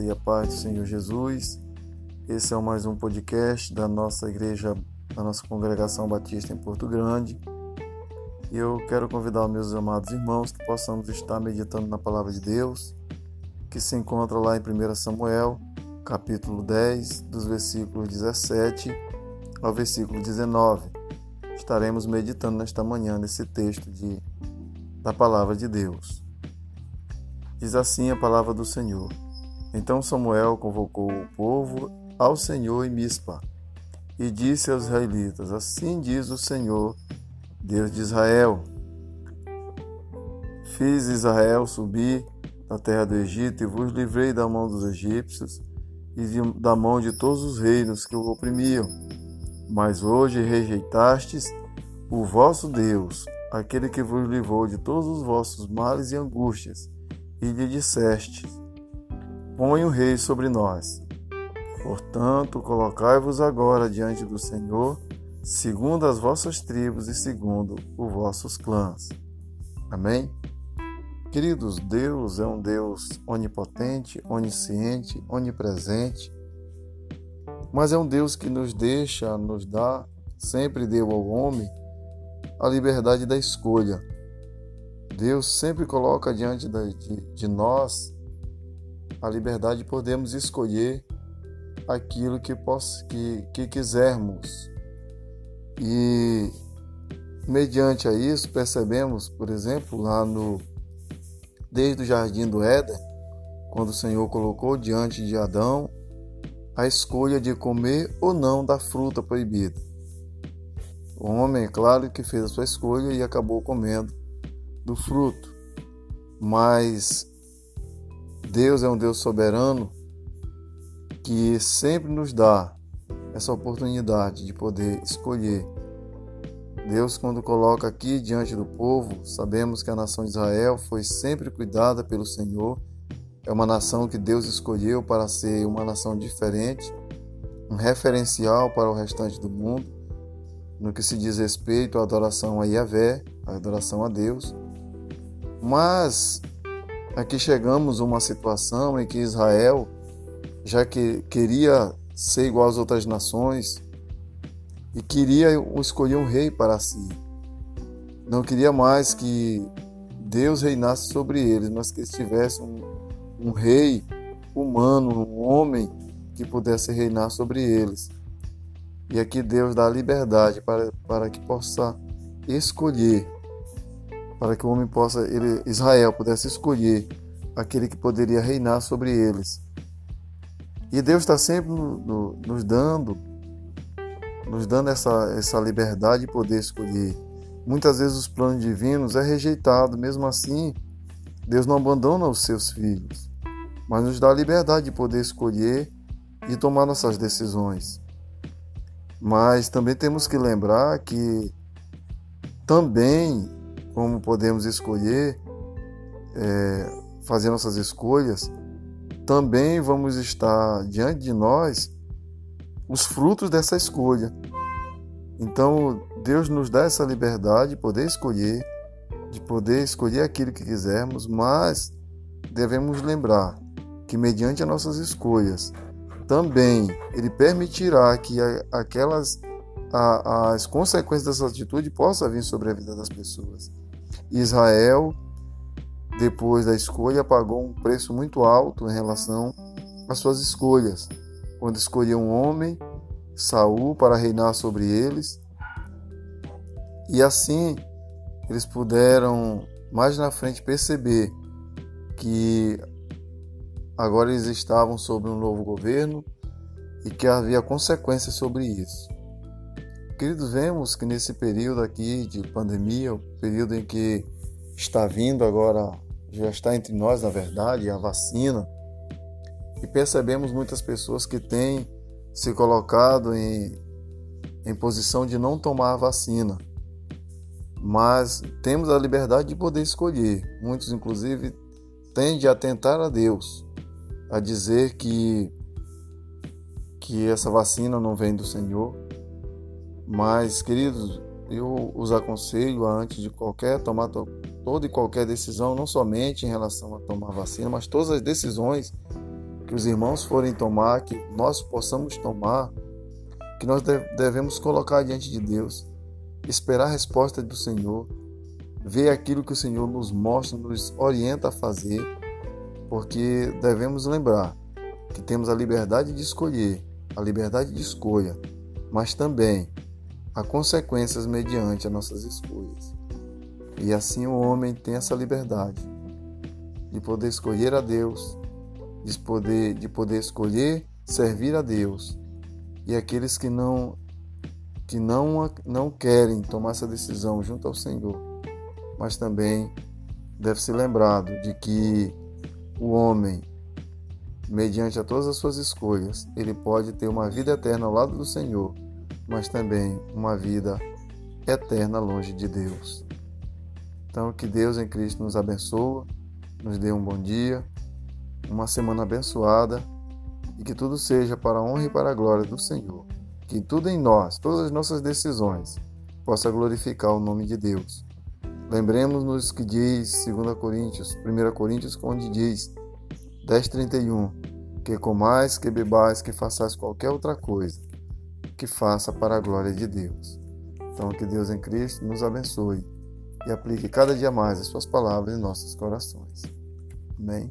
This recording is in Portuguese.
graça e a paz do Senhor Jesus. Esse é mais um podcast da nossa igreja, da nossa congregação batista em Porto Grande. E eu quero convidar meus amados irmãos que possamos estar meditando na palavra de Deus, que se encontra lá em 1 Samuel, capítulo 10, dos versículos 17 ao versículo 19. Estaremos meditando nesta manhã nesse texto de, da palavra de Deus. Diz assim a palavra do Senhor. Então Samuel convocou o povo ao Senhor em Mispa e disse aos israelitas: Assim diz o Senhor, Deus de Israel: Fiz Israel subir da terra do Egito e vos livrei da mão dos egípcios e de, da mão de todos os reinos que o oprimiam. Mas hoje rejeitastes o vosso Deus, aquele que vos livrou de todos os vossos males e angústias e lhe disseste: Põe o rei sobre nós. Portanto, colocai-vos agora diante do Senhor, segundo as vossas tribos e segundo os vossos clãs. Amém? Queridos, Deus é um Deus onipotente, onisciente, onipresente, mas é um Deus que nos deixa, nos dá, sempre deu ao homem a liberdade da escolha. Deus sempre coloca diante de nós a liberdade de podermos escolher aquilo que, poss, que, que quisermos. E mediante a isso percebemos, por exemplo, lá no desde o jardim do Éden, quando o Senhor colocou diante de Adão a escolha de comer ou não da fruta proibida. O homem, é claro que fez a sua escolha e acabou comendo do fruto. Mas Deus é um Deus soberano que sempre nos dá essa oportunidade de poder escolher. Deus, quando coloca aqui diante do povo, sabemos que a nação de Israel foi sempre cuidada pelo Senhor. É uma nação que Deus escolheu para ser uma nação diferente, um referencial para o restante do mundo, no que se diz respeito à adoração a Yahvé, a adoração a Deus. Mas aqui chegamos a uma situação em que Israel, já que queria ser igual às outras nações e queria escolher um rei para si, não queria mais que Deus reinasse sobre eles, mas que estivesse um, um rei humano, um homem que pudesse reinar sobre eles. E aqui Deus dá liberdade para, para que possa escolher para que o homem possa, ele, Israel, pudesse escolher aquele que poderia reinar sobre eles. E Deus está sempre no, no, nos dando, nos dando essa, essa liberdade de poder escolher. Muitas vezes os planos divinos é rejeitado, mesmo assim, Deus não abandona os seus filhos, mas nos dá a liberdade de poder escolher e tomar nossas decisões. Mas também temos que lembrar que também como podemos escolher, é, fazer nossas escolhas, também vamos estar diante de nós os frutos dessa escolha. Então, Deus nos dá essa liberdade de poder escolher, de poder escolher aquilo que quisermos, mas devemos lembrar que, mediante as nossas escolhas, também Ele permitirá que aquelas as consequências dessa atitude possam vir sobre a vida das pessoas. Israel, depois da escolha, pagou um preço muito alto em relação às suas escolhas, quando escolheu um homem, Saul, para reinar sobre eles. E assim eles puderam mais na frente perceber que agora eles estavam sob um novo governo e que havia consequências sobre isso. Queridos, vemos que nesse período aqui de pandemia, o período em que está vindo agora, já está entre nós, na verdade, a vacina, e percebemos muitas pessoas que têm se colocado em, em posição de não tomar a vacina. Mas temos a liberdade de poder escolher. Muitos, inclusive, tendem a tentar a Deus, a dizer que, que essa vacina não vem do Senhor mas, queridos, eu os aconselho antes de qualquer tomar to, toda e qualquer decisão, não somente em relação a tomar vacina, mas todas as decisões que os irmãos forem tomar, que nós possamos tomar, que nós devemos colocar diante de Deus, esperar a resposta do Senhor, ver aquilo que o Senhor nos mostra, nos orienta a fazer, porque devemos lembrar que temos a liberdade de escolher, a liberdade de escolha, mas também há consequências mediante as nossas escolhas. E assim o homem tem essa liberdade de poder escolher a Deus, de poder, de poder escolher servir a Deus. E aqueles que não que não, não querem tomar essa decisão junto ao Senhor, mas também deve ser lembrado de que o homem, mediante a todas as suas escolhas, ele pode ter uma vida eterna ao lado do Senhor, mas também uma vida eterna longe de Deus. Então, que Deus em Cristo nos abençoe, nos dê um bom dia, uma semana abençoada e que tudo seja para a honra e para a glória do Senhor. Que tudo em nós, todas as nossas decisões, possa glorificar o nome de Deus. Lembremos-nos que diz 2 Coríntios, 1 Coríntios, onde diz 10:31, que comais, que bebais, que façais qualquer outra coisa, que faça para a glória de Deus. Então que Deus em Cristo nos abençoe e aplique cada dia mais as suas palavras em nossos corações. Amém.